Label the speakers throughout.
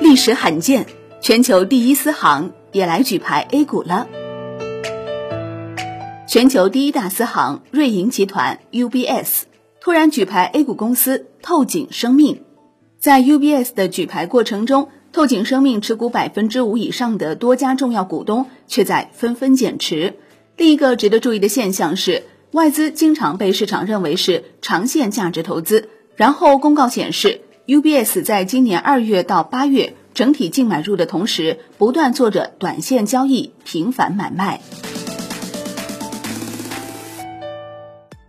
Speaker 1: 历史罕见，全球第一私行也来举牌 A 股了。全球第一大私行瑞银集团 UBS 突然举牌 A 股公司透景生命，在 UBS 的举牌过程中，透景生命持股百分之五以上的多家重要股东却在纷纷减持。另一个值得注意的现象是，外资经常被市场认为是长线价值投资，然后公告显示。UBS 在今年二月到八月整体净买入的同时，不断做着短线交易，频繁买卖。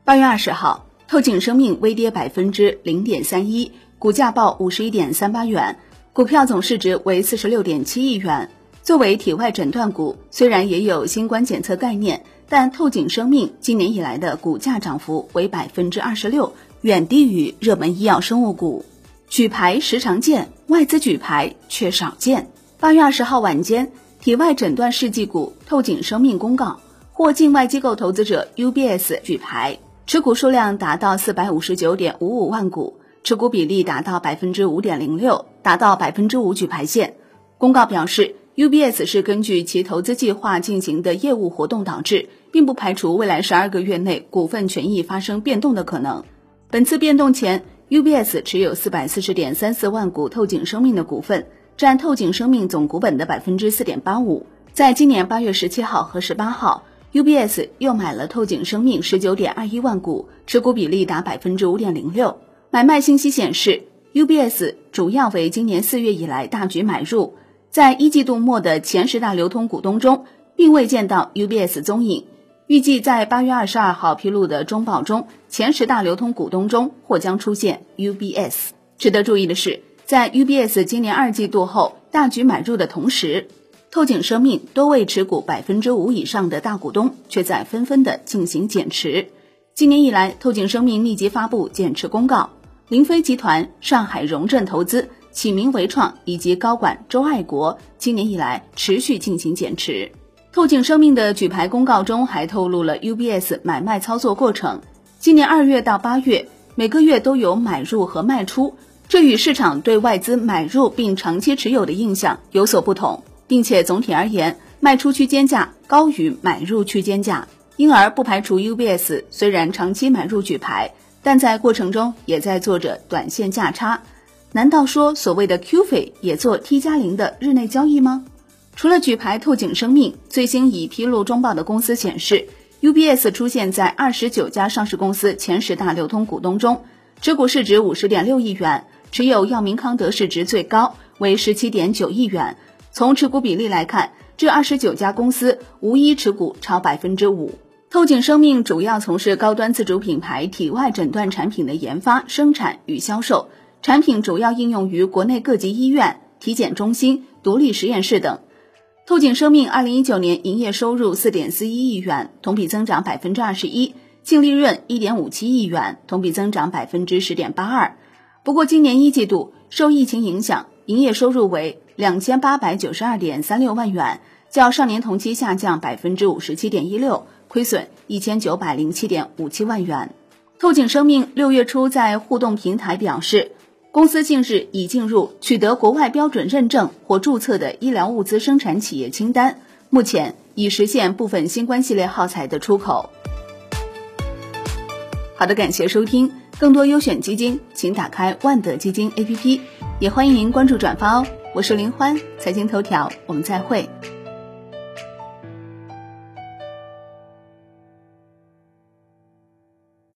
Speaker 1: 八月二十号，透景生命微跌百分之零点三一，股价报五十一点三八元，股票总市值为四十六点七亿元。作为体外诊断股，虽然也有新冠检测概念，但透景生命今年以来的股价涨幅为百分之二十六，远低于热门医药生物股。举牌时常见，外资举牌却少见。八月二十号晚间，体外诊断试剂股透景生命公告，获境外机构投资者 UBS 举牌，持股数量达到四百五十九点五五万股，持股比例达到百分之五点零六，达到百分之五举牌线。公告表示，UBS 是根据其投资计划进行的业务活动导致，并不排除未来十二个月内股份权益发生变动的可能。本次变动前。UBS 持有四百四十点三四万股透景生命的股份，占透景生命总股本的百分之四点八五。在今年八月十七号和十八号，UBS 又买了透景生命十九点二一万股，持股比例达百分之五点零六。买卖信息显示，UBS 主要为今年四月以来大举买入，在一季度末的前十大流通股东中，并未见到 UBS 踪影。预计在八月二十二号披露的中报中，前十大流通股东中或将出现 UBS。值得注意的是，在 UBS 今年二季度后大举买入的同时，透景生命多位持股百分之五以上的大股东却在纷纷的进行减持。今年以来，透景生命密集发布减持公告，林飞集团、上海荣正投资、启明维创以及高管周爱国今年以来持续进行减持。透景生命的举牌公告中还透露了 UBS 买卖操作过程。今年二月到八月，每个月都有买入和卖出，这与市场对外资买入并长期持有的印象有所不同，并且总体而言，卖出区间价高于买入区间价，因而不排除 UBS 虽然长期买入举牌，但在过程中也在做着短线价差。难道说所谓的 Q 费也做 T 加零的日内交易吗？除了举牌透景生命，最新已披露中报的公司显示，UBS 出现在二十九家上市公司前十大流通股东中，持股市值五十点六亿元，持有药明康德市值最高为十七点九亿元。从持股比例来看，这二十九家公司无一持股超百分之五。透景生命主要从事高端自主品牌体外诊断产品的研发、生产与销售，产品主要应用于国内各级医院、体检中心、独立实验室等。透景生命二零一九年营业收入四点四一亿元，同比增长百分之二十一，净利润一点五七亿元，同比增长百分之十点八二。不过，今年一季度受疫情影响，营业收入为两千八百九十二点三六万元，较上年同期下降百分之五十七点一六，亏损一千九百零七点五七万元。透景生命六月初在互动平台表示。公司近日已进入取得国外标准认证或注册的医疗物资生产企业清单，目前已实现部分新冠系列耗材的出口。好的，感谢收听，更多优选基金，请打开万德基金 APP，也欢迎您关注转发哦。我是林欢，财经头条，我们再会。